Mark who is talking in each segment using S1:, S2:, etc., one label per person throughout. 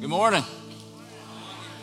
S1: Good morning.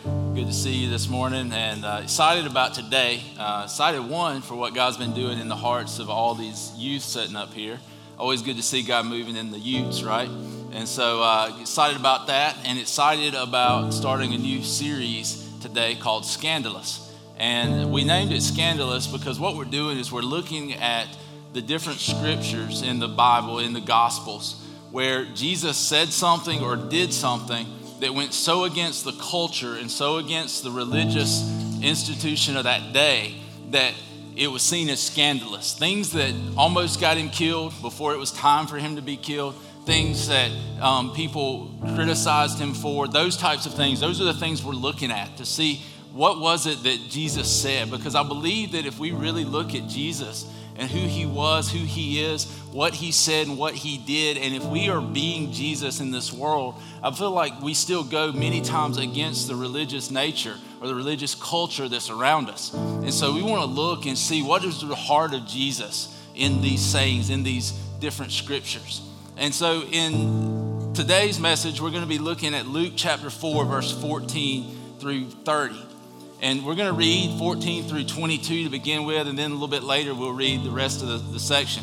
S1: Good to see you this morning and uh, excited about today. Uh, excited, one, for what God's been doing in the hearts of all these youth sitting up here. Always good to see God moving in the youths, right? And so uh, excited about that and excited about starting a new series today called Scandalous. And we named it Scandalous because what we're doing is we're looking at the different scriptures in the Bible, in the Gospels, where Jesus said something or did something that went so against the culture and so against the religious institution of that day that it was seen as scandalous. Things that almost got him killed before it was time for him to be killed, things that um, people criticized him for, those types of things. Those are the things we're looking at to see what was it that Jesus said. Because I believe that if we really look at Jesus, and who he was, who he is, what he said, and what he did. And if we are being Jesus in this world, I feel like we still go many times against the religious nature or the religious culture that's around us. And so we want to look and see what is the heart of Jesus in these sayings, in these different scriptures. And so in today's message, we're going to be looking at Luke chapter 4, verse 14 through 30. And we're going to read 14 through 22 to begin with, and then a little bit later we'll read the rest of the, the section.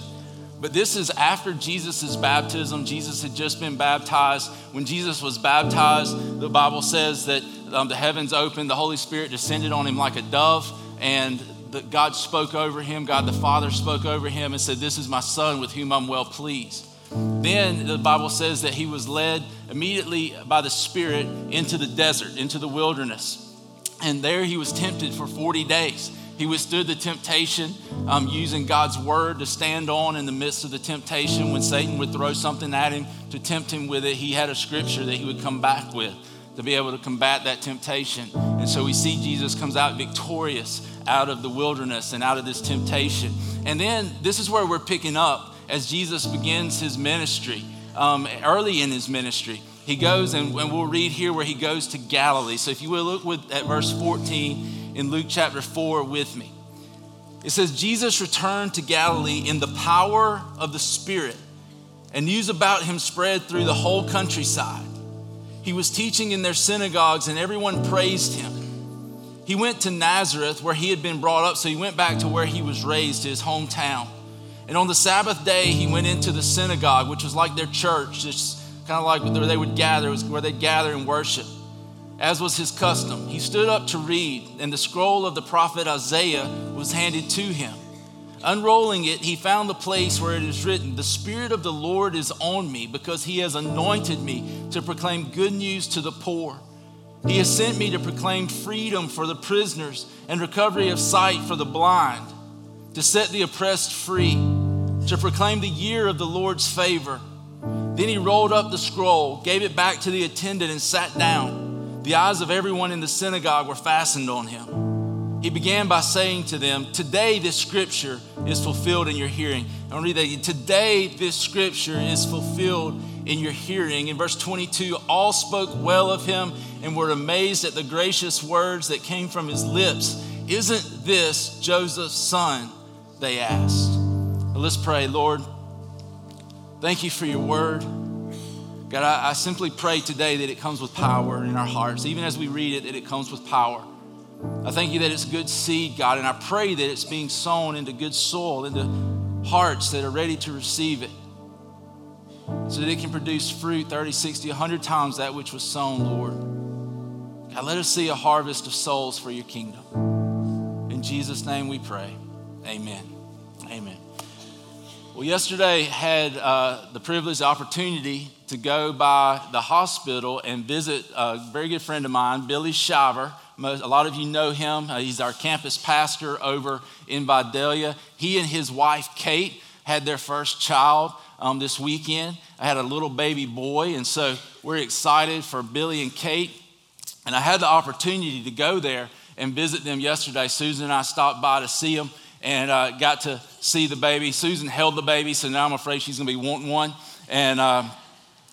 S1: But this is after Jesus' baptism. Jesus had just been baptized. When Jesus was baptized, the Bible says that um, the heavens opened, the Holy Spirit descended on him like a dove, and God spoke over him. God the Father spoke over him and said, This is my Son with whom I'm well pleased. Then the Bible says that he was led immediately by the Spirit into the desert, into the wilderness. And there he was tempted for 40 days. He withstood the temptation um, using God's word to stand on in the midst of the temptation. When Satan would throw something at him to tempt him with it, he had a scripture that he would come back with to be able to combat that temptation. And so we see Jesus comes out victorious out of the wilderness and out of this temptation. And then this is where we're picking up as Jesus begins his ministry, um, early in his ministry he goes, and, and, we'll read here where he goes to Galilee. So if you will look with, at verse 14 in Luke chapter 4 with me. It says, Jesus returned to Galilee in the power of the Spirit, and news about him spread through the whole countryside. He was teaching in their synagogues, and everyone praised him. He went to Nazareth, where he had been brought up, so he went back to where he was raised, his hometown. And on the Sabbath day, he went into the synagogue, which was like their church, just kind of like where they would gather, was where they'd gather and worship, as was his custom. He stood up to read, and the scroll of the prophet Isaiah was handed to him. Unrolling it, he found the place where it is written, The Spirit of the Lord is on me, because he has anointed me to proclaim good news to the poor. He has sent me to proclaim freedom for the prisoners and recovery of sight for the blind, to set the oppressed free, to proclaim the year of the Lord's favor. Then he rolled up the scroll, gave it back to the attendant, and sat down. The eyes of everyone in the synagogue were fastened on him. He began by saying to them, Today this scripture is fulfilled in your hearing. I want to read that. Today this scripture is fulfilled in your hearing. In verse 22, all spoke well of him and were amazed at the gracious words that came from his lips. Isn't this Joseph's son? They asked. Let's pray, Lord. Thank you for your word. God, I, I, simply pray today that it comes with power in our hearts. Even as we read it, that it comes with power. I thank you that it's good seed, God, and I pray that it's being sown into good soil, into hearts that are ready to receive it, so that it can produce fruit 30, 60, 100 times that which was sown, Lord. God, let us see a harvest of souls for your kingdom. In Jesus' name we pray. Amen. Amen. Well, yesterday had uh, the privilege, the opportunity to go by the hospital and visit a very good friend of mine, Billy Shiver. Most, a lot of you know him. Uh, he's our campus pastor over in Vidalia. He and his wife, Kate, had their first child um, this weekend. I had a little baby boy, and so we're excited for Billy and Kate. And I had the opportunity to go there and visit them yesterday. Susan and I stopped by to see them and uh, got to see the baby. Susan held the baby, so now I'm afraid she's going to be wanting one. And uh,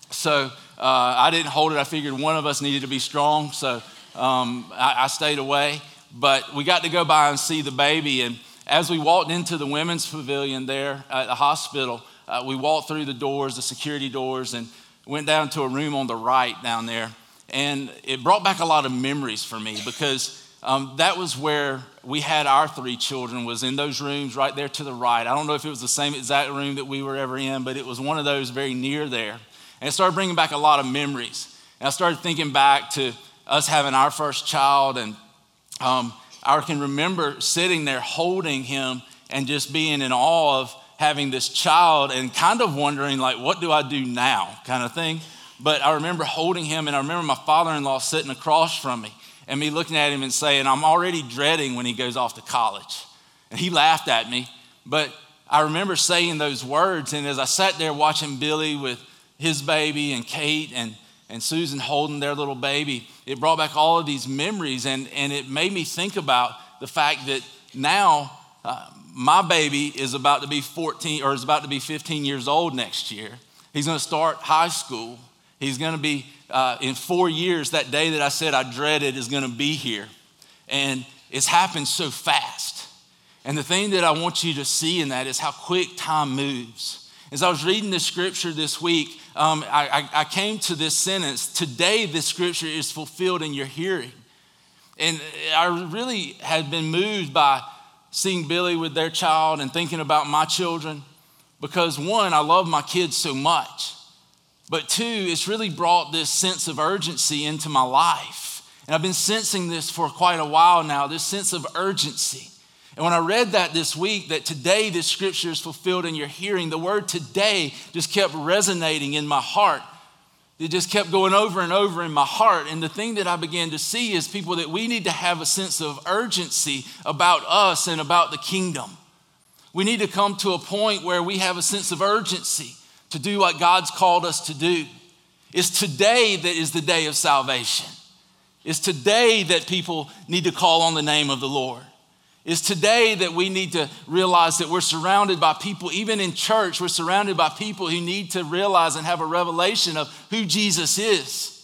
S1: so uh, I didn't hold it. I figured one of us needed to be strong, so um, I, I, stayed away. But we got to go by and see the baby. And as we walked into the women's pavilion there at the hospital, uh, we walked through the doors, the security doors, and went down to a room on the right down there. And it brought back a lot of memories for me because um, that was where we had our three children was in those rooms right there to the right. I don't know if it was the same exact room that we were ever in, but it was one of those very near there. And it started bringing back a lot of memories. And I started thinking back to us having our first child, and um, I can remember sitting there holding him and just being in awe of having this child and kind of wondering, like, what do I do now, kind of thing. But I remember holding him, and I remember my father in law sitting across from me and me looking at him and saying, I'm already dreading when he goes off to college. And he laughed at me, but I remember saying those words. And as I sat there watching Billy with his baby and Kate and, and Susan holding their little baby, it brought back all of these memories. And, and it made me think about the fact that now uh, my baby is about to be 14 or is about to be 15 years old next year. He's going to start high school. He's going to be uh, in four years, that day that I said I dreaded is going to be here. And it's happened so fast. And the thing that I want you to see in that is how quick time moves. As I was reading the scripture this week, um, I, I, I came to this sentence Today, this scripture is fulfilled in your hearing. And I really had been moved by seeing Billy with their child and thinking about my children because, one, I love my kids so much. But two, it's really brought this sense of urgency into my life. And I've been sensing this for quite a while now this sense of urgency. And when I read that this week, that today this scripture is fulfilled in your hearing, the word today just kept resonating in my heart. It just kept going over and over in my heart. And the thing that I began to see is people that we need to have a sense of urgency about us and about the kingdom. We need to come to a point where we have a sense of urgency to do what God's called us to do. It's today that is the day of salvation. It's today that people need to call on the name of the Lord. It's today that we need to realize that we're surrounded by people, even in church, we're surrounded by people who need to realize and have a revelation of who Jesus is.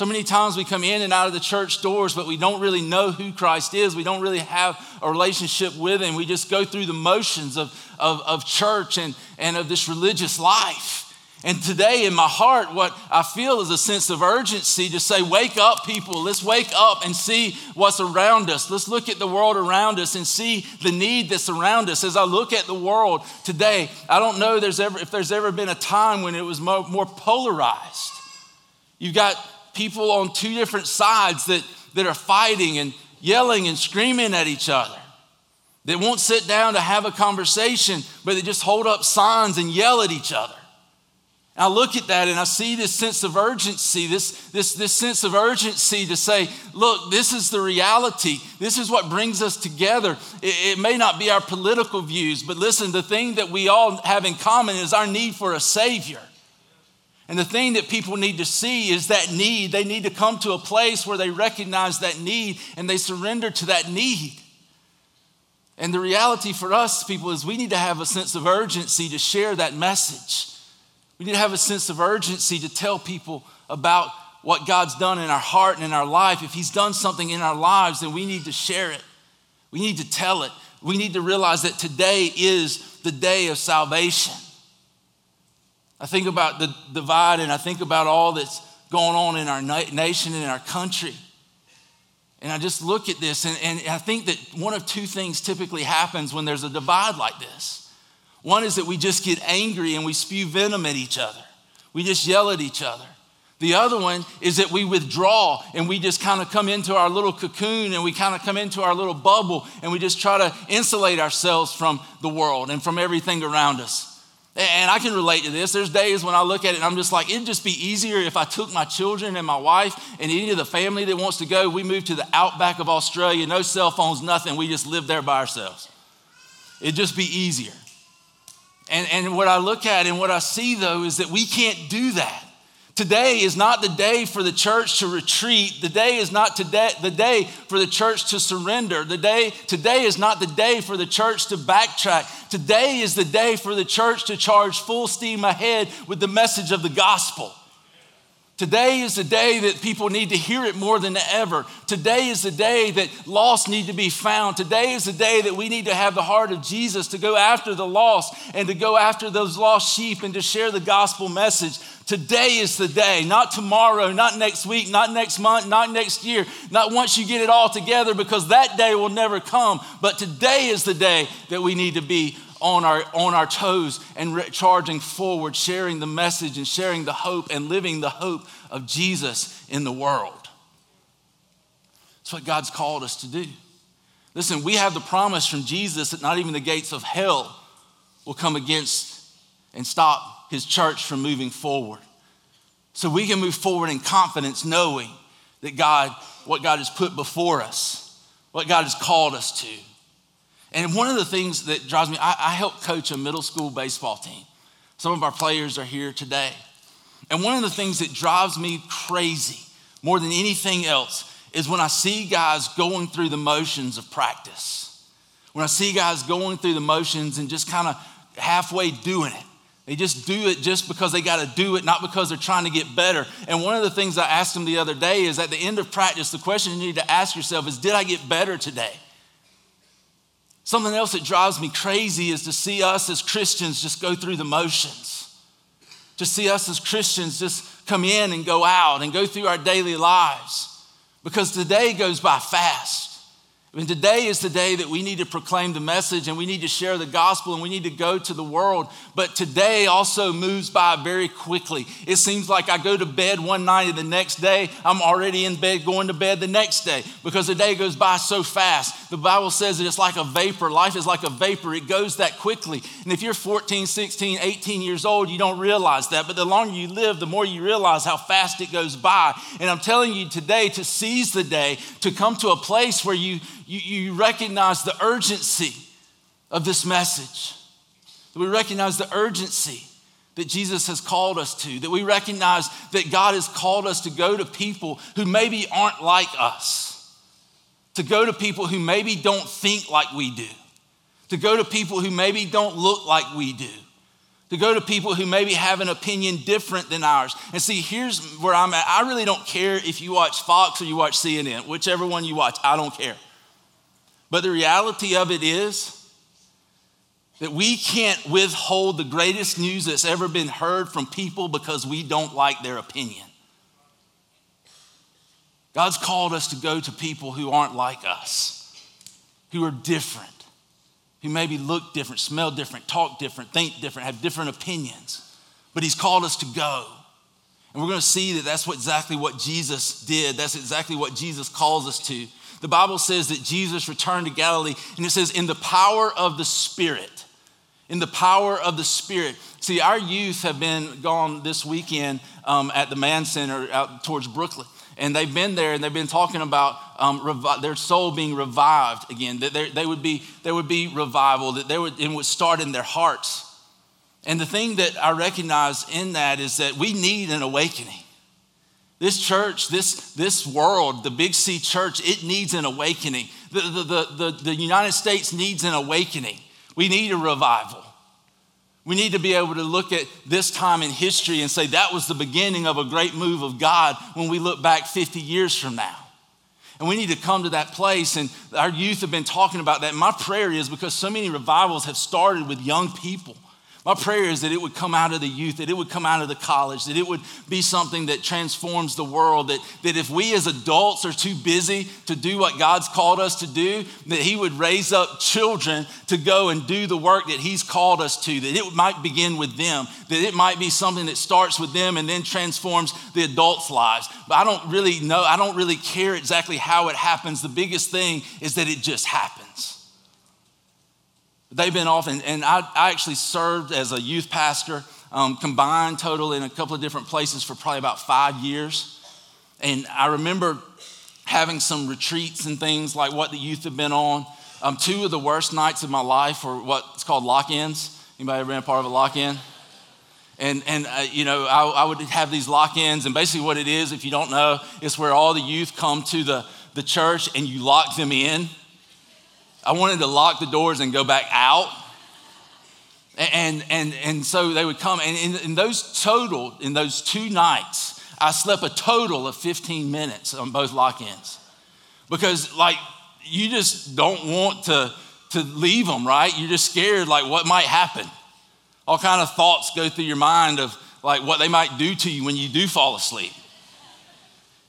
S1: So many times we come in and out of the church doors, but we don't really know who Christ is. We don't really have a relationship with Him. We just go through the motions of, of, of church and, and of this religious life. And today, in my heart, what I feel is a sense of urgency to say, Wake up, people. Let's wake up and see what's around us. Let's look at the world around us and see the need that's around us. As I look at the world today, I don't know there's ever, if there's ever been a time when it was more, more polarized. You've got people on two different sides that, that are fighting and yelling and screaming at each other. They won't sit down to have a conversation, but they just hold up signs and yell at each other. I look at that and I see this sense of urgency, this, this, this sense of urgency to say, look, this is the reality. This is what brings us together. It, it, may not be our political views, but listen, the thing that we all have in common is our need for a Savior. And the thing that people need to see is that need. They need to come to a place where they recognize that need and they surrender to that need. And the reality for us, people, is we need to have a sense of urgency to share that message. We need to have a sense of urgency to tell people about what God's done in our heart and in our life. If He's done something in our lives, then we need to share it. We need to tell it. We need to realize that today is the day of salvation. I think about the divide and I think about all that's going on in our nation and in our country. And I just look at this and, and I think that one of two things typically happens when there's a divide like this. One is that we just get angry and we spew venom at each other, we just yell at each other. The other one is that we withdraw and we just kind of come into our little cocoon and we kind of come into our little bubble and we just try to insulate ourselves from the world and from everything around us. And I can relate to this. There's days when I look at it and I'm just like, it'd just be easier if I took my children and my wife and any of the family that wants to go. We move to the outback of Australia, no cell phones, nothing. We just live there by ourselves. It'd just be easier. And, and what I look at and what I see though is that we can't do that. Today is not the day for the church to retreat. The day is not today, the day for the church to surrender. The day, today is not the day for the church to backtrack. Today is the day for the church to charge full steam ahead with the message of the gospel. Today is the day that people need to hear it more than ever. Today is the day that lost need to be found. Today is the day that we need to have the heart of Jesus to go after the lost and to go after those lost sheep and to share the gospel message. Today is the day, not tomorrow, not next week, not next month, not next year, not once you get it all together, because that day will never come. But today is the day that we need to be on our, on our toes and re- charging forward, sharing the message and sharing the hope and living the hope of Jesus in the world. That's what God's called us to do. Listen, we have the promise from Jesus that not even the gates of hell will come against and stop his church from moving forward. So we can move forward in confidence, knowing that God, what God has put before us, what God has called us to. And one of the things that drives me, I, I help coach a middle school baseball team. Some of our players are here today. And one of the things that drives me crazy more than anything else is when I see guys going through the motions of practice. When I see guys going through the motions and just kind of halfway doing it. They just do it just because they got to do it, not because they're trying to get better. And one of the things I asked them the other day is at the end of practice, the question you need to ask yourself is Did I get better today? Something else that drives me crazy is to see us as Christians just go through the motions. To see us as Christians just come in and go out and go through our daily lives. Because today goes by fast. I mean, today is the day that we need to proclaim the message and we need to share the gospel and we need to go to the world. But today also moves by very quickly. It seems like I go to bed one night and the next day I'm already in bed going to bed the next day because the day goes by so fast. The Bible says that it's like a vapor. Life is like a vapor, it goes that quickly. And if you're 14, 16, 18 years old, you don't realize that. But the longer you live, the more you realize how fast it goes by. And I'm telling you today to seize the day, to come to a place where you you, you recognize the urgency of this message. That we recognize the urgency that Jesus has called us to, that we recognize that God has called us to go to people who maybe aren't like us, to go to people who maybe don't think like we do, to go to people who maybe don't look like we do, to go to people who maybe have an opinion different than ours. And see, here's where I'm at. I really don't care if you watch Fox or you watch CNN, whichever one you watch, I don't care. But the reality of it is that we can't withhold the greatest news that's ever been heard from people because we don't like their opinion. God's called us to go to people who aren't like us, who are different, who maybe look different, smell different, talk different, think different, have different opinions. But He's called us to go. And we're going to see that that's what, exactly what Jesus did. That's exactly what Jesus calls us to. The Bible says that Jesus returned to Galilee, and it says, in the power of the Spirit. In the power of the Spirit. See, our youth have been gone this weekend um, at the Man Center out towards Brooklet. And they've been there and they've been talking about um, revi- their soul being revived again, that they would be, there would be revival, that they would, it would start in their hearts. And the thing that I recognize in that is that we need an awakening. This church, this, this world, the Big C church, it needs an awakening. The, the, the, the, the United States needs an awakening. We need a revival. We need to be able to look at this time in history and say that was the beginning of a great move of God when we look back 50 years from now. And we need to come to that place. And our youth have been talking about that. My prayer is because so many revivals have started with young people my prayer is that it would come out of the youth, that it would come out of the college, that it would be something that transforms the world. That, that if we as adults are too busy to do what God's called us to do, that He would raise up children to go and do the work that He's called us to, that it might begin with them, that it might be something that starts with them and then transforms the adults' lives. But I don't really know, I don't really care exactly how it happens. The biggest thing is that it just happens. They've been off, and, and I, I actually served as a youth pastor, um, combined total in a couple of different places for probably about five years. And I remember having some retreats and things like what the youth have been on. Um, two of the worst nights of my life were what's called lock-ins. Anybody ever been a part of a lock-in? And, and uh, you know, I, I, would have these lock-ins, and basically what it is, if you don't know, it's where all the youth come to the, the church and you lock them in I wanted to lock the doors and go back out. And, and, and so they would come. And in, in those total, in those two nights, I slept a total of 15 minutes on both lock ins. Because, like, you just don't want to, to leave them, right? You're just scared, like, what might happen. All kind of thoughts go through your mind of, like what they might do to you when you do fall asleep.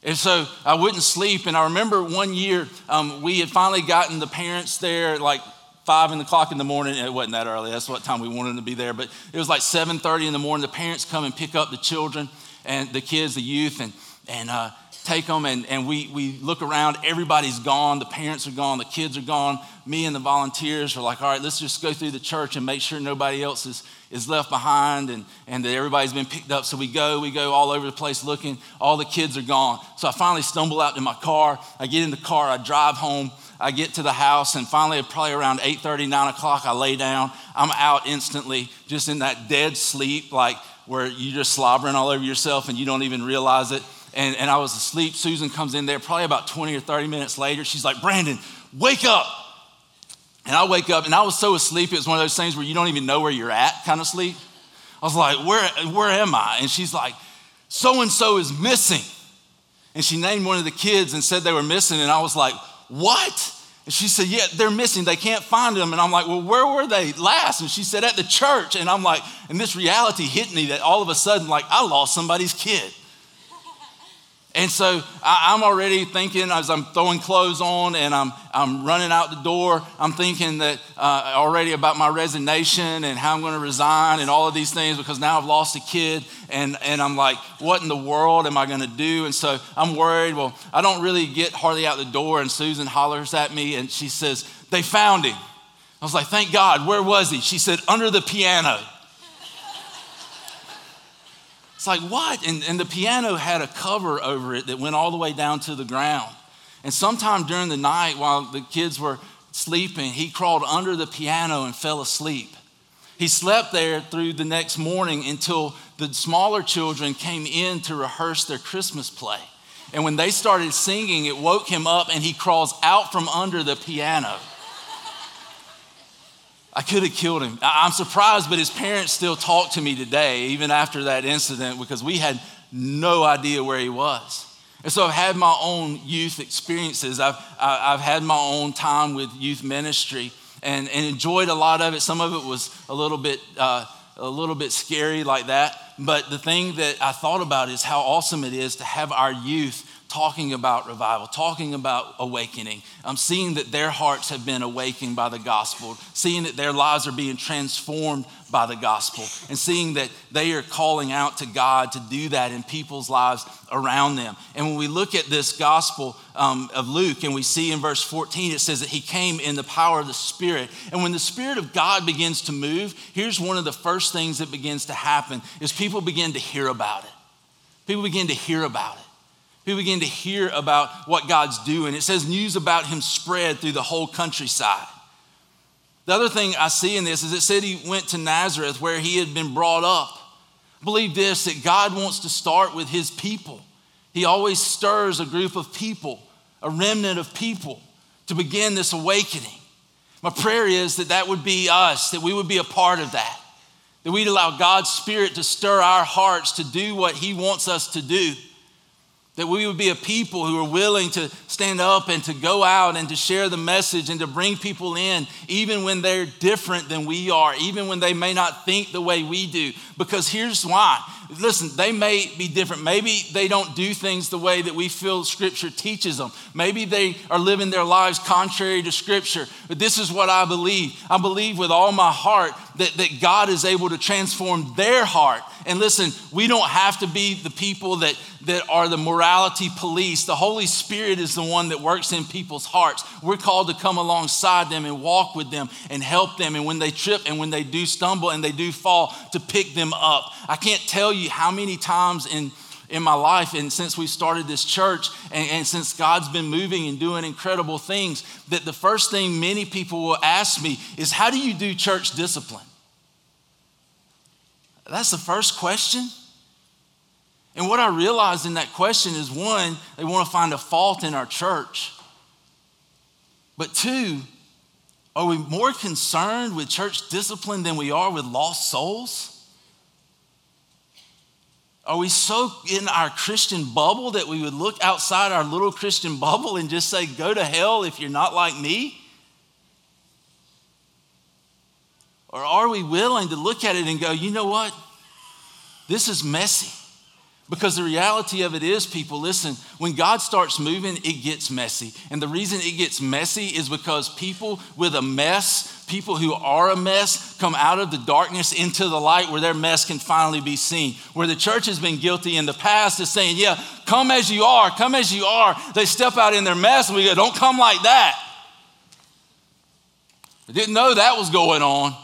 S1: And so I wouldn't sleep. And I remember one year um, we had finally gotten the parents there like five in the clock in the morning. It wasn't that early. That's what time we wanted to be there. But it was like 7:30 in the morning. The parents come and pick up the children and the kids, the youth, and and uh, take them. And, and we we look around. Everybody's gone. The parents are gone. The kids are gone. Me and the volunteers are like, all right, let's just go through the church and make sure nobody else is is left behind and, and that everybody's been picked up. So we go, we go all over the place looking. All the kids are gone. So I finally stumble out to my car. I get in the car, I drive home. I get to the house, and finally, probably around 8:30, 9 o'clock, I lay down. I'm out instantly, just in that dead sleep, like where you're just slobbering all over yourself and you don't even realize it. And, and I was asleep. Susan comes in there probably about 20 or 30 minutes later. She's like, Brandon, wake up. And I wake up and I was so asleep, it was one of those things where you don't even know where you're at kind of sleep. I was like, where, where am I? And she's like, so and so is missing. And she named one of the kids and said they were missing. And I was like, what? And she said, yeah, they're missing. They can't find them. And I'm like, well, where were they last? And she said, at the church. And I'm like, and this reality hit me that all of a sudden, like, I lost somebody's kid. And so I, am already thinking as I'm throwing clothes on and I'm, I'm running out the door, I'm thinking that uh, already about my resignation and how I'm going to resign and all of these things because now I've lost a kid. And, and I'm like, what in the world am I going to do? And so I'm worried. Well, I don't really get hardly out the door. And Susan hollers at me and she says, They found him. I was like, Thank God. Where was he? She said, Under the piano. It's like, what? And, and the piano had a cover over it that went all the way down to the ground. And sometime during the night, while the kids were sleeping, he crawled under the piano and fell asleep. He slept there through the next morning until the smaller children came in to rehearse their Christmas play. And when they started singing, it woke him up and he crawls out from under the piano. I could have killed him. I'm surprised, but his parents still talk to me today, even after that incident, because we had no idea where he was. And so I've had my own youth experiences. I've, I've had my own time with youth ministry and, and enjoyed a lot of it. Some of it was a little bit, uh, a little bit scary like that. But the thing that I thought about is how awesome it is to have our youth talking about revival, talking about awakening. I'm seeing that their hearts have been awakened by the gospel, seeing that their lives are being transformed by the gospel, and seeing that they are calling out to God to do that in people's lives around them. And when we look at this gospel um, of Luke and we see in verse 14, it says that he came in the power of the Spirit. And when the Spirit of God begins to move, here's one of the first things that begins to happen is people begin to hear about it. People begin to hear about it. People begin to hear about what God's doing. It says news about him spread through the whole countryside. The other thing I see in this is it said he went to Nazareth where he had been brought up. I believe this that God wants to start with his people. He always stirs a group of people, a remnant of people, to begin this awakening. My prayer is that that would be us, that we would be a part of that, that we'd allow God's Spirit to stir our hearts to do what He wants us to do. That we would be a people who are willing to stand up and to go out and to share the message and to bring people in, even when they're different than we are, even when they may not think the way we do. Because here's why listen, they may be different. Maybe they don't do things the way that we feel Scripture teaches them. Maybe they are living their lives contrary to Scripture. But this is what I believe. I believe with all my heart that, that God is able to transform their heart. And listen, we don't have to be the people that, that are the morality police. The Holy Spirit is the one that works in people's hearts. We're called to come alongside them and walk with them and help them. And when they trip and when they do stumble and they do fall, to pick them up. I can't tell you how many times in in my life and since we started this church and, and, since God's been moving and doing incredible things, that the first thing many people will ask me is, How do you do church discipline? That's the first question. And what I realized in that question is one, they want to find a fault in our church. But two, are we more concerned with church discipline than we are with lost souls? Are we so in our Christian bubble that we would look outside our little Christian bubble and just say, Go to hell if you're not like me? Or are we willing to look at it and go, You know what? this is messy. Because the reality of it is, people, listen, when God starts moving, it gets messy. And the reason it gets messy is because people with a mess, people who are a mess, come out of the darkness into the light where their mess can finally be seen. Where the church has been guilty in the past is saying, yeah, come as you are, come as you are. They step out in their mess and we go, don't come like that. I didn't know that was going on.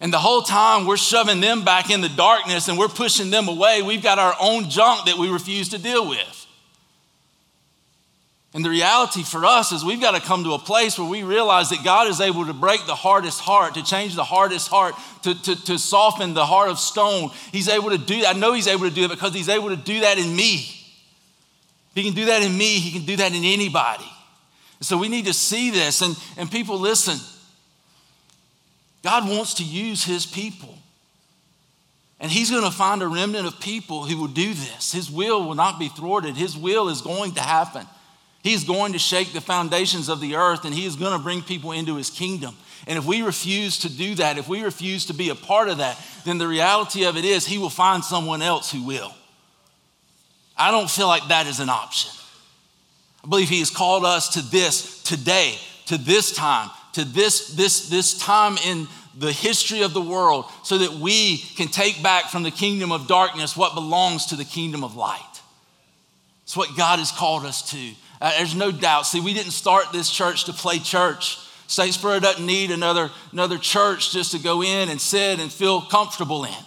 S1: And the whole time we're shoving them back in the darkness and we're pushing them away, we've got our own junk that we refuse to deal with. And the reality for us is we've got to come to a place where we realize that God is able to break the hardest heart, to change the hardest heart, to, to, to soften the heart of stone. He's able to do that. I know He's able to do it because He's able to do that in me. He can do that in me, He can do that in anybody. So we need to see this. And, and people, listen. God wants to use his people. And he's going to find a remnant of people who will do this. His will will not be thwarted, his will is going to happen. He's going to shake the foundations of the earth and he is going to bring people into his kingdom. And if we refuse to do that, if we refuse to be a part of that, then the reality of it is he will find someone else who will. I don't feel like that is an option. I believe he has called us to this today, to this time, to this, this, this time in the history of the world so that we can take back from the kingdom of darkness what belongs to the kingdom of light. It's what God has called us to. Uh, there's no doubt. See, we didn't start this church to play church. Statesboro doesn't need another, another church just to go in and sit and feel comfortable in.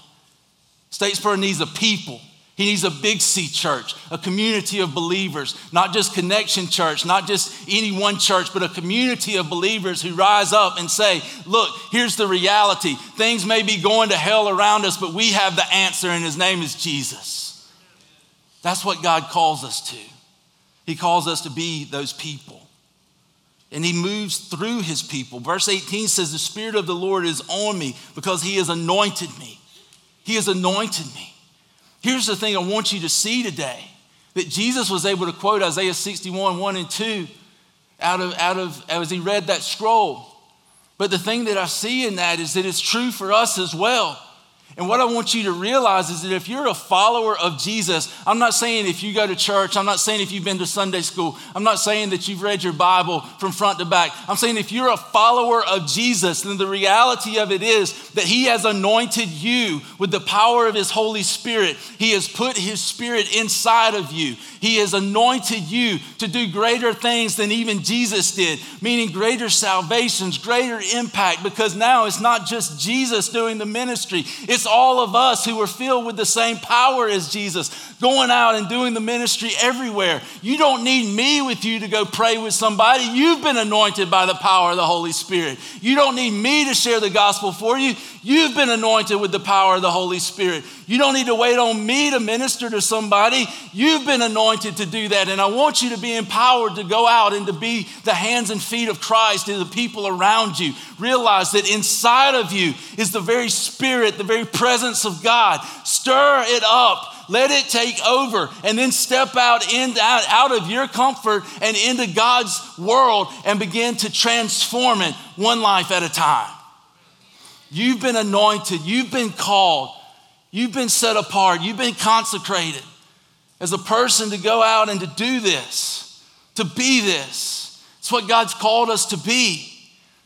S1: Statesboro needs a people he needs a big C church, a community of believers, not just Connection Church, not just any one church, but a community of believers who rise up and say, Look, here's the reality. Things may be going to hell around us, but we have the answer, and his name is Jesus. That's what God calls us to. He calls us to be those people. And he moves through his people. Verse 18 says, The Spirit of the Lord is on me because he has anointed me. He has anointed me. Here's the thing I want you to see today that Jesus was able to quote Isaiah 61, 1 and 2 out of, out of as he read that scroll. But the thing that I see in that is that it's true for us as well. And what I want you to realize is that if you're a follower of Jesus, I'm not saying if you go to church, I'm not saying if you've been to Sunday school, I'm not saying that you've read your Bible from front to back. I'm saying if you're a follower of Jesus, then the reality of it is that He has anointed you with the power of His Holy Spirit. He has put His Spirit inside of you. He has anointed you to do greater things than even Jesus did, meaning greater salvations, greater impact, because now it's not just Jesus doing the ministry, it's all of us who are filled with the same power as Jesus, going out and doing the ministry everywhere. You don't need me with you to go pray with somebody. You've been anointed by the power of the Holy Spirit. You don't need me to share the gospel for you. You've been anointed with the power of the Holy Spirit. You don't need to wait on me to minister to somebody. You've been anointed to do that. And I want you to be empowered to go out and to be the hands and feet of Christ to the people around you. Realize that inside of you is the very Spirit, the very presence of God. Stir it up. Let it take over and then step out, in, out, out of your comfort and into God's world and begin to transform it one life at a time. You've been anointed, you've been called, you've been set apart, you've been consecrated as a person to go out and to do this, to be this. It's what God's called us to be.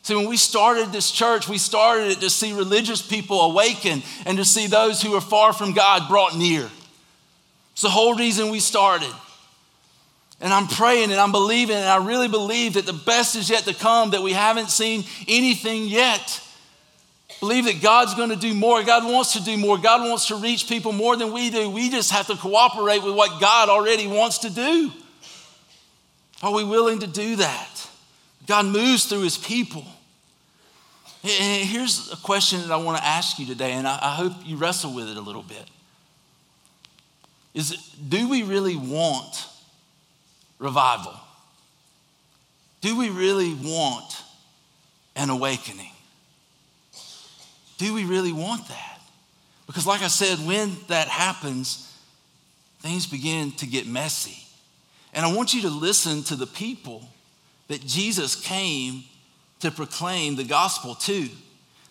S1: See, when we started this church, we started it to see religious people awaken and to see those who are far from God brought near. It's the whole reason we started. And I'm praying and I'm believing, and I really believe that the best is yet to come, that we haven't seen anything yet. Believe that God's going to do more. God wants to do more. God wants to reach people more than we do. We just have to cooperate with what God already wants to do. Are we willing to do that? God moves through his people. Here's a question that I want to ask you today, and I hope you wrestle with it a little bit. Is do we really want revival? Do we really want an awakening? Do we really want that? Because, like I said, when that happens, things begin to get messy. And I want you to listen to the people that Jesus came to proclaim the gospel to,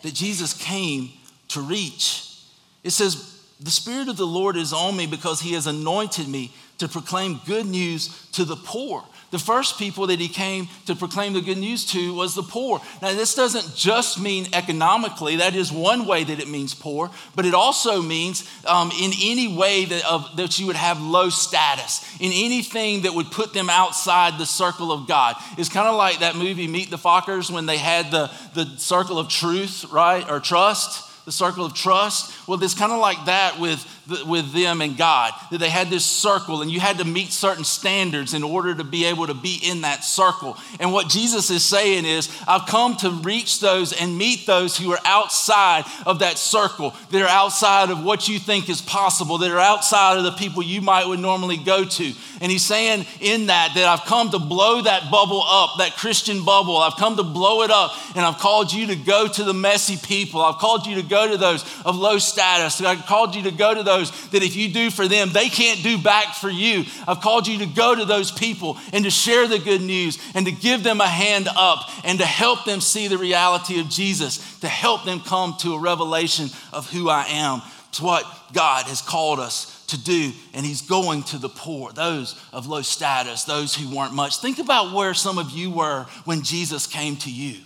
S1: that Jesus came to reach. It says, The Spirit of the Lord is on me because he has anointed me to proclaim good news to the poor. The first people that he came to proclaim the good news to was the poor. Now, this doesn't just mean economically, that is one way that it means poor, but it also means um, in any way that, of, that you would have low status, in anything that would put them outside the circle of God. It's kind of like that movie, Meet the Fockers, when they had the, the circle of truth, right, or trust the circle of trust. Well, it's kind of like that with with them and God, that they had this circle and you had to meet certain standards in order to be able to be in that circle. And what Jesus is saying is, I've come to reach those and meet those who are outside of that circle, that are outside of what you think is possible, that are outside of the people you might would normally go to. And he's saying in that, that I've come to blow that bubble up, that Christian bubble. I've come to blow it up and I've called you to go to the messy people. I've called you to go to those of low status. I've called you to go to those those that if you do for them, they can't do back for you. I've called you to go to those people and to share the good news and to give them a hand up and to help them see the reality of Jesus, to help them come to a revelation of who I am. It's what God has called us to do, and He's going to the poor, those of low status, those who weren't much. Think about where some of you were when Jesus came to you.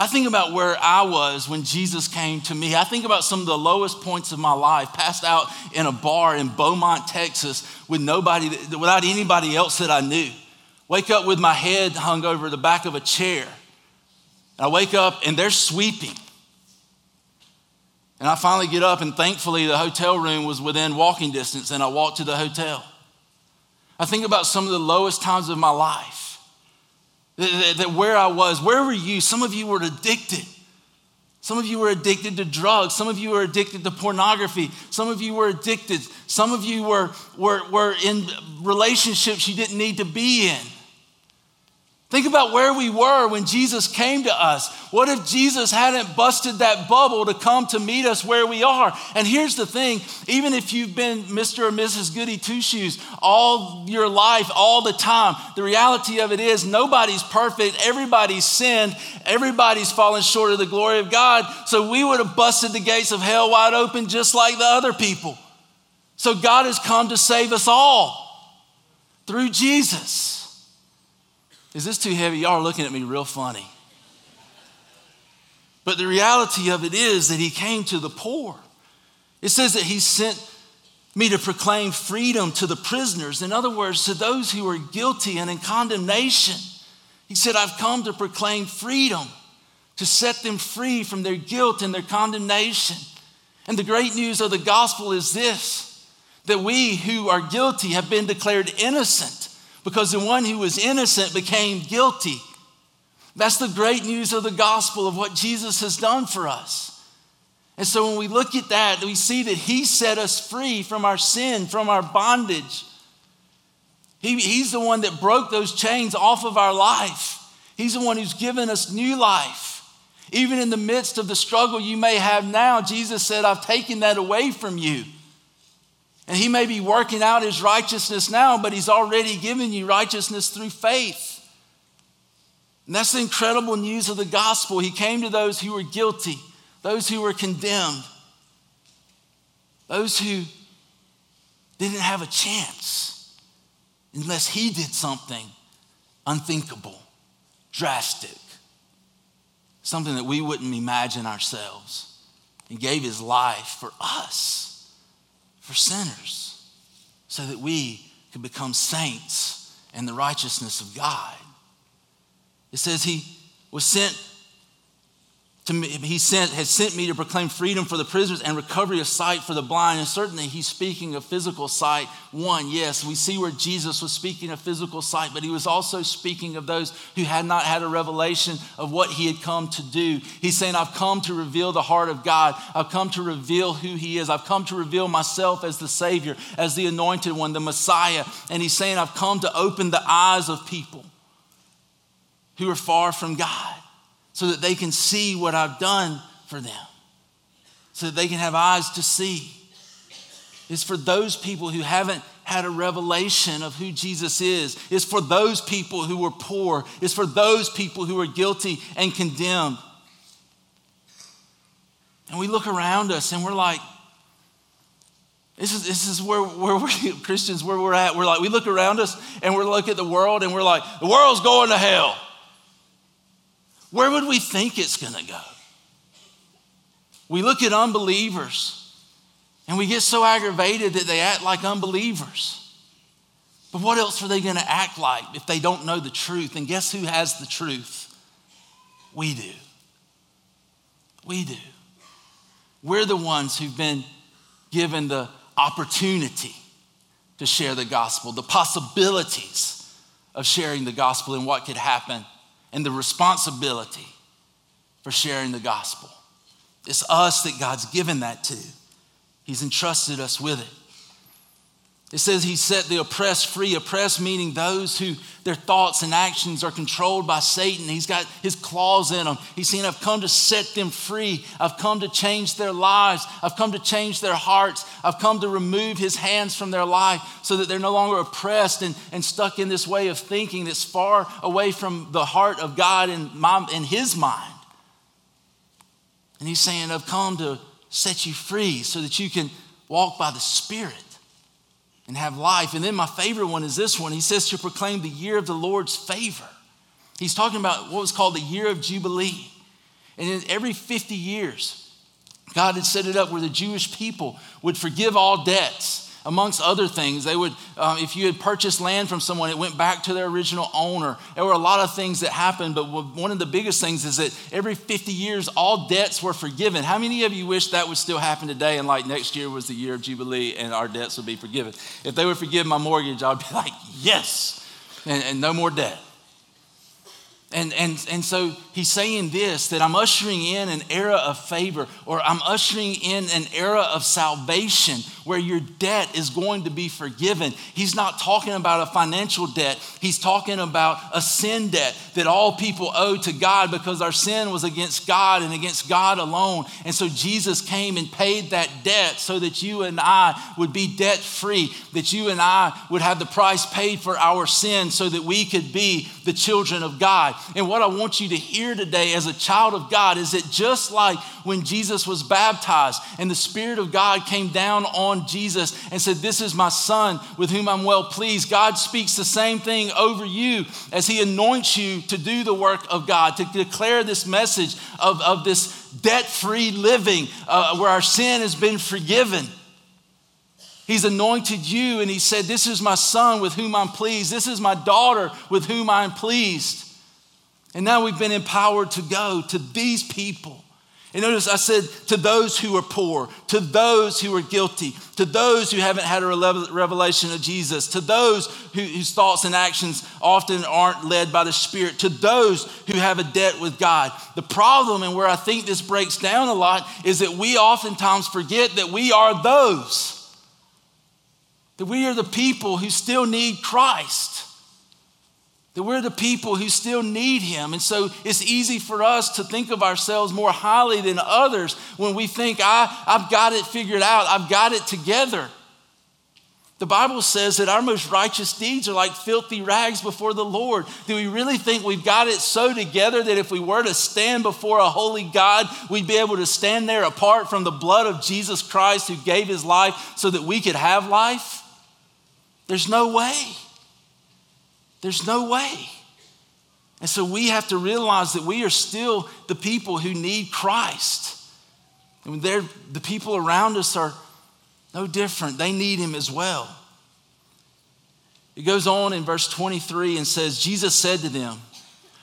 S1: I think about where I was when Jesus came to me. I think about some of the lowest points of my life, passed out in a bar in Beaumont, Texas, with nobody, without anybody else that I knew. Wake up with my head hung over the back of a chair. I wake up and they're sweeping. And I finally get up, and thankfully, the hotel room was within walking distance, and I walked to the hotel. I think about some of the lowest times of my life that, that where I was, where were you? Some of you were addicted. Some of you were addicted to drugs. Some of you were addicted to pornography. Some of you were addicted. Some of you were, were, were in relationships you didn't need to be in. Think about where we were when Jesus came to us. What if Jesus hadn't busted that bubble to come to meet us where we are? And here's the thing even if you've been Mr. or Mrs. Goody Two Shoes all your life, all the time, the reality of it is nobody's perfect. Everybody's sinned. Everybody's fallen short of the glory of God. So we would have busted the gates of hell wide open just like the other people. So God has come to save us all through Jesus. Is this too heavy? Y'all are looking at me real funny. But the reality of it is that he came to the poor. It says that he sent me to proclaim freedom to the prisoners. In other words, to those who are guilty and in condemnation. He said, I've come to proclaim freedom, to set them free from their guilt and their condemnation. And the great news of the gospel is this that we who are guilty have been declared innocent because the one who was innocent became guilty. That's the great news of the gospel of what Jesus has done for us. And so when we look at that, we see that He set us free from our sin, from our bondage. He, he's the one that broke those chains off of our life. He's the one who's given us new life. Even in the midst of the struggle you may have now, Jesus said, I've taken that away from you. And he may be working out his righteousness now, but he's already given you righteousness through faith. And that's the incredible news of the gospel. He came to those who were guilty, those who were condemned, those who didn't have a chance unless he did something unthinkable, drastic, something that we wouldn't imagine ourselves. He gave his life for us for sinners so that we could become saints in the righteousness of God. It says he was sent to me, he sent, has sent me to proclaim freedom for the prisoners and recovery of sight for the blind. And certainly he's speaking of physical sight. One, yes, we see where Jesus was speaking of physical sight, but he was also speaking of those who had not had a revelation of what he had come to do. He's saying, I've come to reveal the heart of God. I've come to reveal who he is. I've come to reveal myself as the Savior, as the anointed one, the Messiah. And he's saying, I've come to open the eyes of people who are far from God so that they can see what I've done for them, so that they can have eyes to see. It's for those people who haven't had a revelation of who Jesus is. It's for those people who were poor. It's for those people who are guilty and condemned. And we look around us and we're like, this is, this is where, where we Christians, where we're at. We're like, we look around us and we look at the world and we're like, the world's going to hell. Where would we think it's going to go? We look at unbelievers and we get so aggravated that they act like unbelievers. But what else are they going to act like if they don't know the truth? And guess who has the truth? We do. We do. We're the ones who've been given the opportunity to share the gospel, the possibilities of sharing the gospel and what could happen, and the responsibility for sharing the gospel. It's us that God's given that to. He's entrusted us with it. It says he set the oppressed free. Oppressed meaning those who their thoughts and actions are controlled by Satan. He's got his claws in them. He's saying, I've come to set them free. I've come to change their lives. I've come to change their hearts. I've come to remove his hands from their life so that they're no longer oppressed and, and stuck in this way of thinking that's far away from the heart of God and, my, and his mind. And he's saying, I've come to set you free so that you can walk by the Spirit and have life. And then my favorite one is this one. He says to proclaim the year of the Lord's favor. He's talking about what was called the year of Jubilee. And in every 50 years, God had set it up where the Jewish people would forgive all debts amongst other things. They would, um, if you had purchased land from someone, it went back to their original owner. There were a lot of things that happened, but one of the biggest things is that every 50 years, all debts were forgiven. How many of you wish that would still happen today and like next year was the year of Jubilee and our debts would be forgiven? If they would forgive my mortgage, I'd be like, yes, and, and no more debt. And, and, and so he's saying this that I'm ushering in an era of favor, or I'm ushering in an era of salvation where your debt is going to be forgiven. He's not talking about a financial debt, he's talking about a sin debt that all people owe to God because our sin was against God and against God alone. And so Jesus came and paid that debt so that you and I would be debt free, that you and I would have the price paid for our sin so that we could be the children of God. And what I want you to hear today as a child of God is that just like when Jesus was baptized and the Spirit of God came down on Jesus and said, This is my Son with whom I'm well pleased, God speaks the same thing over you as He anoints you to do the work of God, to declare this message of, of this debt free living uh, where our sin has been forgiven. He's anointed you and he said, This is my son with whom I'm pleased. This is my daughter with whom I'm pleased. And now we've been empowered to go to these people. And notice I said to those who are poor, to those who are guilty, to those who haven't had a revelation of Jesus, to those who, whose thoughts and actions often aren't led by the Spirit, to those who have a debt with God. The problem, and where I think this breaks down a lot, is that we oftentimes forget that we are those. That we are the people who still need Christ. That we're the people who still need him. And so it's easy for us to think of ourselves more highly than others when we think, I, I've got it figured out, I've got it together. The Bible says that our most righteous deeds are like filthy rags before the Lord. Do we really think we've got it so together that if we were to stand before a holy God, we'd be able to stand there apart from the blood of Jesus Christ who gave his life so that we could have life? There's no way. There's no way. And so we have to realize that we are still the people who need Christ. And the people around us are no different. They need him as well. It goes on in verse 23 and says, Jesus said to them,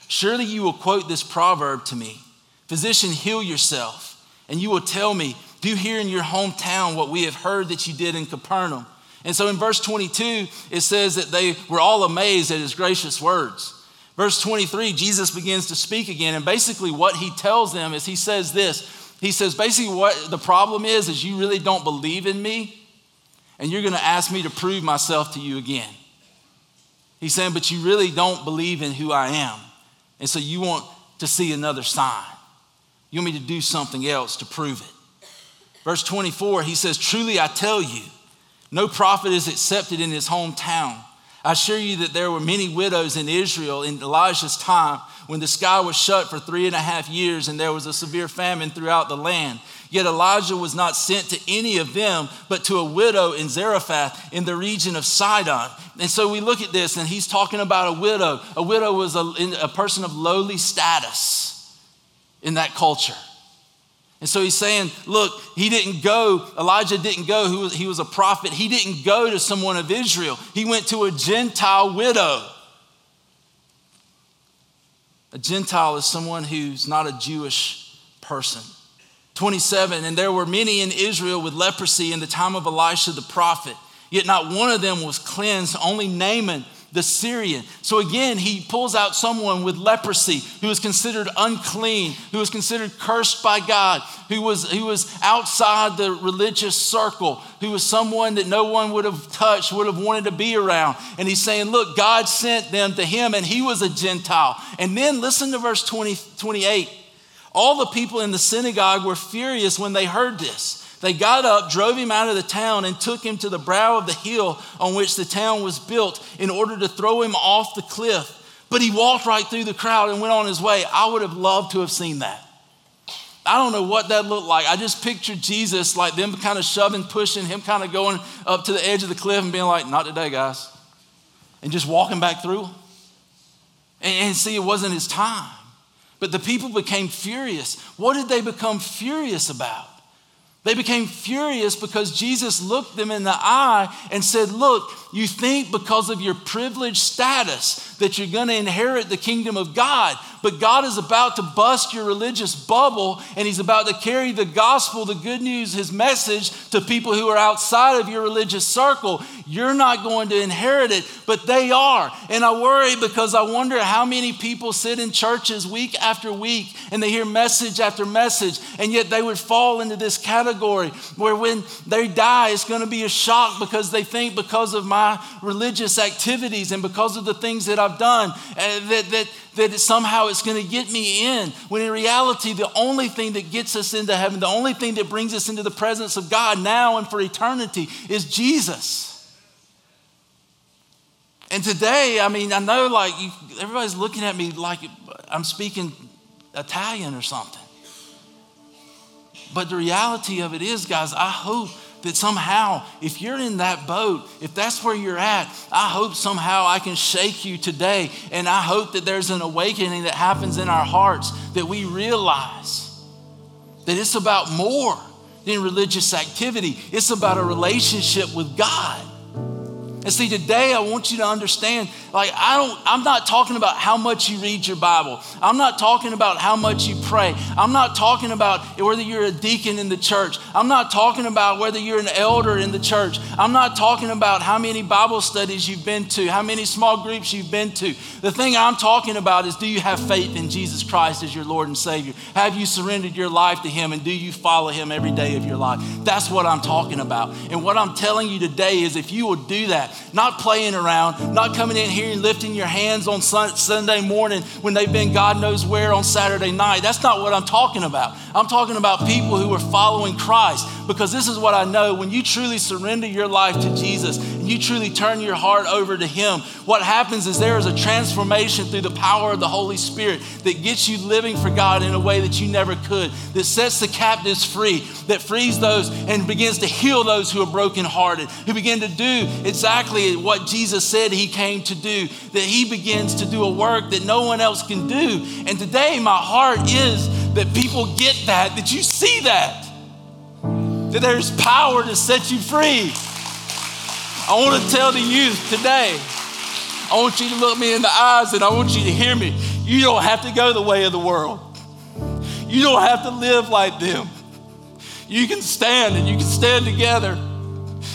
S1: Surely you will quote this proverb to me Physician, heal yourself. And you will tell me, Do here in your hometown what we have heard that you did in Capernaum. And so in verse 22, it says that they were all amazed at his gracious words. Verse 23, Jesus begins to speak again. And basically, what he tells them is he says this He says, basically, what the problem is, is you really don't believe in me, and you're going to ask me to prove myself to you again. He's saying, but you really don't believe in who I am. And so you want to see another sign. You want me to do something else to prove it. Verse 24, he says, Truly I tell you, no prophet is accepted in his hometown. I assure you that there were many widows in Israel in Elijah's time when the sky was shut for three and a half years and there was a severe famine throughout the land. Yet Elijah was not sent to any of them, but to a widow in Zarephath in the region of Sidon. And so we look at this, and he's talking about a widow. A widow was a, a person of lowly status in that culture. And so he's saying, look, he didn't go, Elijah didn't go, he was, he was a prophet. He didn't go to someone of Israel, he went to a Gentile widow. A Gentile is someone who's not a Jewish person. 27, and there were many in Israel with leprosy in the time of Elisha the prophet, yet not one of them was cleansed, only Naaman the Syrian. So again, he pulls out someone with leprosy who was considered unclean, who was considered cursed by God, who was, who was outside the religious circle, who was someone that no one would have touched, would have wanted to be around. And he's saying, Look, God sent them to him, and he was a Gentile. And then listen to verse 20, 28. All the people in the synagogue were furious when they heard this. They got up, drove him out of the town, and took him to the brow of the hill on which the town was built in order to throw him off the cliff. But he walked right through the crowd and went on his way. I would have loved to have seen that. I don't know what that looked like. I just pictured Jesus, like them kind of shoving, pushing, him kind of going up to the edge of the cliff and being like, Not today, guys. And just walking back through. And, and see, it wasn't his time. But the people became furious. What did they become furious about? They became furious because Jesus looked them in the eye and said, Look, you think because of your privileged status that you're going to inherit the kingdom of God, but God is about to bust your religious bubble and He's about to carry the gospel, the good news, His message to people who are outside of your religious circle. You're not going to inherit it, but they are. And I worry because I wonder how many people sit in churches week after week and they hear message after message, and yet they would fall into this category where when they die, it's going to be a shock because they think because of my religious activities and because of the things that I've done, uh, that, that, that somehow it's going to get me in. When in reality, the only thing that gets us into heaven, the only thing that brings us into the presence of God now and for eternity is Jesus. And today, I mean, I know like you, everybody's looking at me like I'm speaking Italian or something. But the reality of it is, guys, I hope that somehow, if you're in that boat, if that's where you're at, I hope somehow I can shake you today. And I hope that there's an awakening that happens in our hearts that we realize that it's about more than religious activity, it's about a relationship with God. And see, today I want you to understand, like, I don't, I'm not talking about how much you read your Bible. I'm not talking about how much you pray. I'm not talking about whether you're a deacon in the church. I'm not talking about whether you're an elder in the church. I'm not talking about how many Bible studies you've been to, how many small groups you've been to. The thing I'm talking about is do you have faith in Jesus Christ as your Lord and Savior? Have you surrendered your life to Him and do you follow Him every day of your life? That's what I'm talking about. And what I'm telling you today is if you will do that, not playing around, not coming in here and lifting your hands on Sunday morning when they've been God knows where on Saturday night. That's not what I'm talking about. I'm talking about people who are following Christ because this is what I know. When you truly surrender your life to Jesus you truly turn your heart over to Him, what happens is there is a transformation through the power of the Holy Spirit that gets you living for God in a way that you never could, that sets the captives free, that frees those and begins to heal those who are brokenhearted, who begin to do exactly what Jesus said He came to do, that He begins to do a work that no one else can do. And today, my heart is that people get that, that you see that that there's power to set you free. I want to tell the youth today, I want you to look me in the eyes and I want you to hear me. You don't have to go the way of the world. You don't have to live like them. You can stand and you can stand together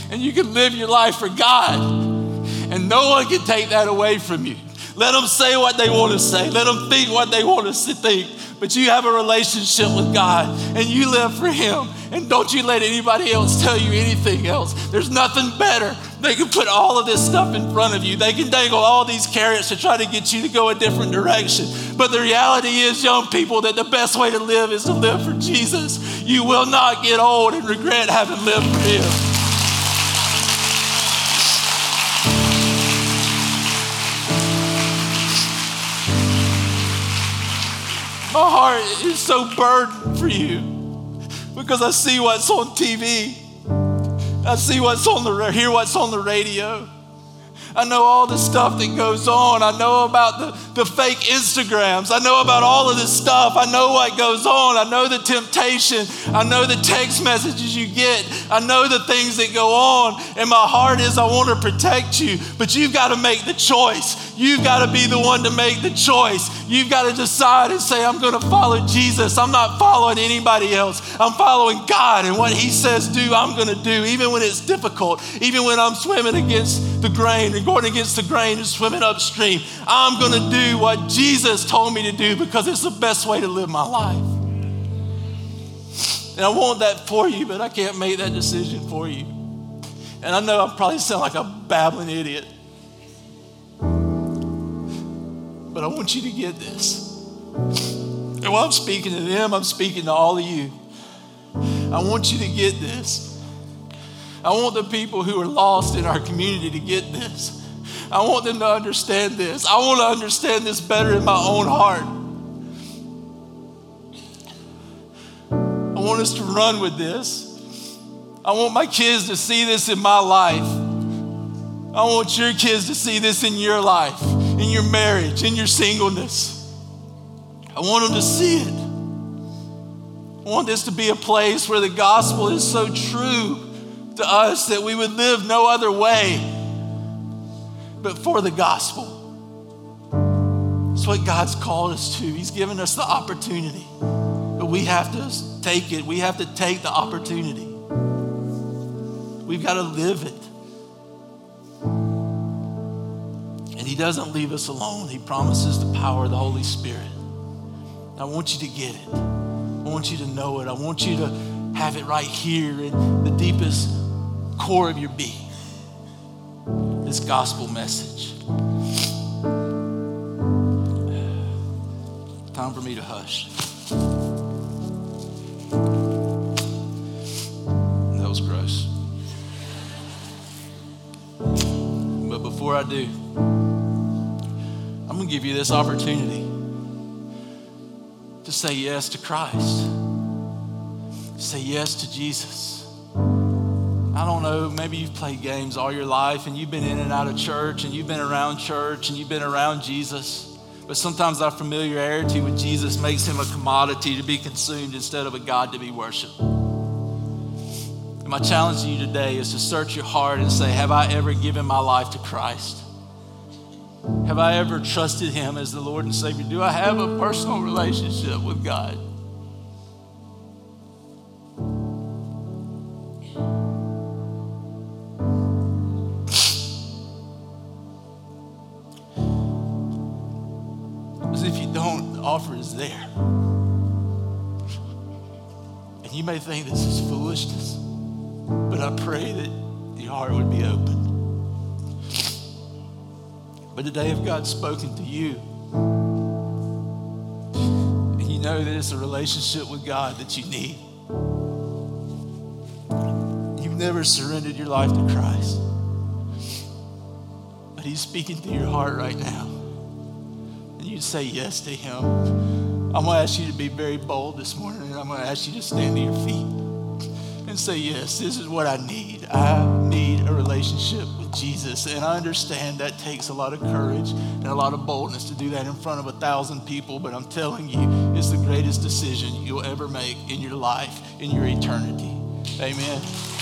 S1: and you can live your life for God. And no one can take that away from you. Let them say what they want to say. Let them think what they want us to think but you have a relationship with God and you live for Him. And don't you let anybody else tell you anything else. There's nothing better. They can put all of this stuff in front of you, they can dangle all these carrots to try to get you to go a different direction. But the reality is, young people, that the best way to live is to live for Jesus. You will not get old and regret having lived for Him. My heart is so burdened for you. because I see what's on TV. I see what's on the hear what's on the radio. I know all the stuff that goes on. I know about the, the fake Instagrams. I know about all of this stuff. I know what goes on. I know the temptation. I know the text messages you get. I know the things that go on. And my heart is I want to protect you, but you've got to make the choice. You've got to be the one to make the choice. You've got to decide and say, I'm going to follow Jesus. I'm not following anybody else. I'm following God. And what He says do, I'm going to do, even when it's difficult, even when I'm swimming against the grain going against the grain and swimming upstream. I'm going to do what Jesus told me to do because it's the best way to live my life. And I want that for you, but I can't make that decision for you. And I know I probably sound like a babbling idiot. But I want you to get this. And while I'm speaking to them, I'm speaking to all of you. I want you to get this. I want the people who are lost in our community to get this. I want them to understand this. I want to understand this better in my own heart. I want us to run with this. I want my kids to see this in my life. I want your kids to see this in your life, in your marriage, in your singleness. I want them to see it. I want this to be a place where the gospel is so true to us that we would live no other way but for the gospel. It's what God's called us to. He's given us the opportunity, but we have to take it. We have to take the opportunity. We've got to live it. And He doesn't leave us alone. He promises the power of the Holy Spirit. I want you to get it. I want you to know it. I want you to have it right here in the deepest core of your being. This gospel message. Time for me to hush. That was gross. But before I do, I'm going to give you this opportunity to say yes to Christ. Say yes to Jesus. I don't know, maybe you've played games all your life and you've been in and out of church and you've been around church and you've been around Jesus. But sometimes our familiarity with Jesus makes him a commodity to be consumed instead of a God to be worshiped. And my challenge to you today is to search your heart and say, Have I ever given my life to Christ? Have I ever trusted him as the Lord and Savior? Do I have a personal relationship with God? There. And you may think this is foolishness, but I pray that your heart would be open. But today, if God's spoken to you, and you know that it's a relationship with God that you need, you've never surrendered your life to Christ, but He's speaking to your heart right now you say yes to Him, I'm going to ask you to be very bold this morning, and I'm going to ask you to stand to your feet and say, Yes, this is what I need. I need a relationship with Jesus. And I understand that takes a lot of courage and a lot of boldness to do that in front of a thousand people, but I'm telling you, it's the greatest decision you'll ever make in your life, in your eternity. Amen.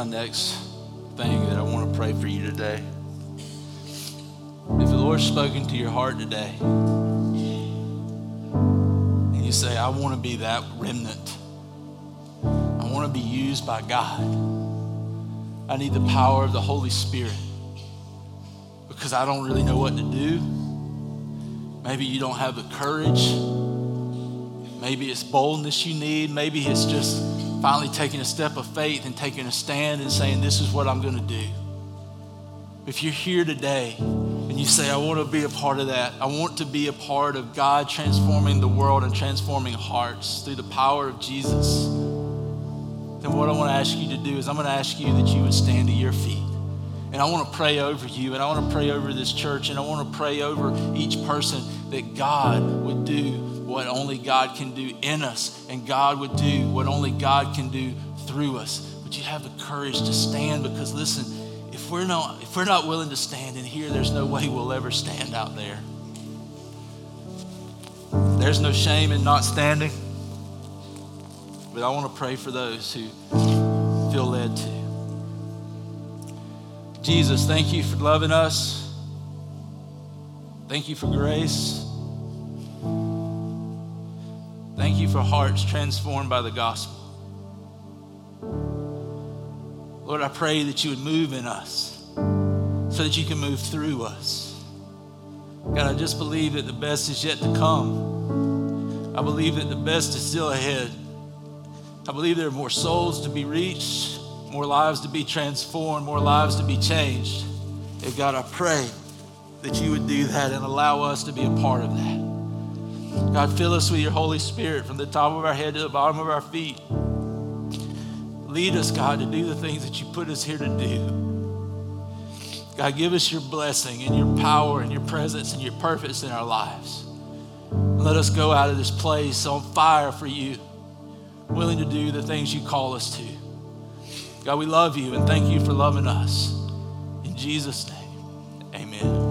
S1: My next thing that I want to pray for you today. If the Lord's spoken to your heart today, and you say, I want to be that remnant, I want to be used by God, I need the power of the Holy Spirit because I don't really know what to do. Maybe you don't have the courage. Maybe it's boldness you need. Maybe it's just finally taking a step of faith and taking a stand and saying, This is what I'm going to do. If you're here today and you say, I want to be a part of that, I want to be a part of God transforming the world and transforming hearts through the power of Jesus, then what I want to ask you to do is I'm going to ask you that you would stand to your feet. And I want to pray over you, and I want to pray over this church, and I want to pray over each person that God would do what only God can do in us, and God would do what only God can do through us. But you have the courage to stand because, listen, if we're not, if we're not willing to stand in here, there's no way we'll ever stand out there. There's no shame in not standing. But I want to pray for those who feel led to. Jesus, thank you for loving us. Thank you for grace. Thank you for hearts transformed by the gospel. Lord, I pray that you would move in us so that you can move through us. God, I just believe that the best is yet to come. I believe that the best is still ahead. I believe there are more souls to be reached more lives to be transformed, more lives to be changed. And God, I pray that you would do that and allow us to be a part of that. God, fill us with your Holy Spirit from the top of our head to the bottom of our feet. Lead us, God, to do the things that you put us here to do. God, give us your blessing and your power and your presence and your purpose in our lives. Let us go out of this place on fire for you, willing to do the things you call us to. God, we love you and thank you for loving us. In Jesus' name, amen.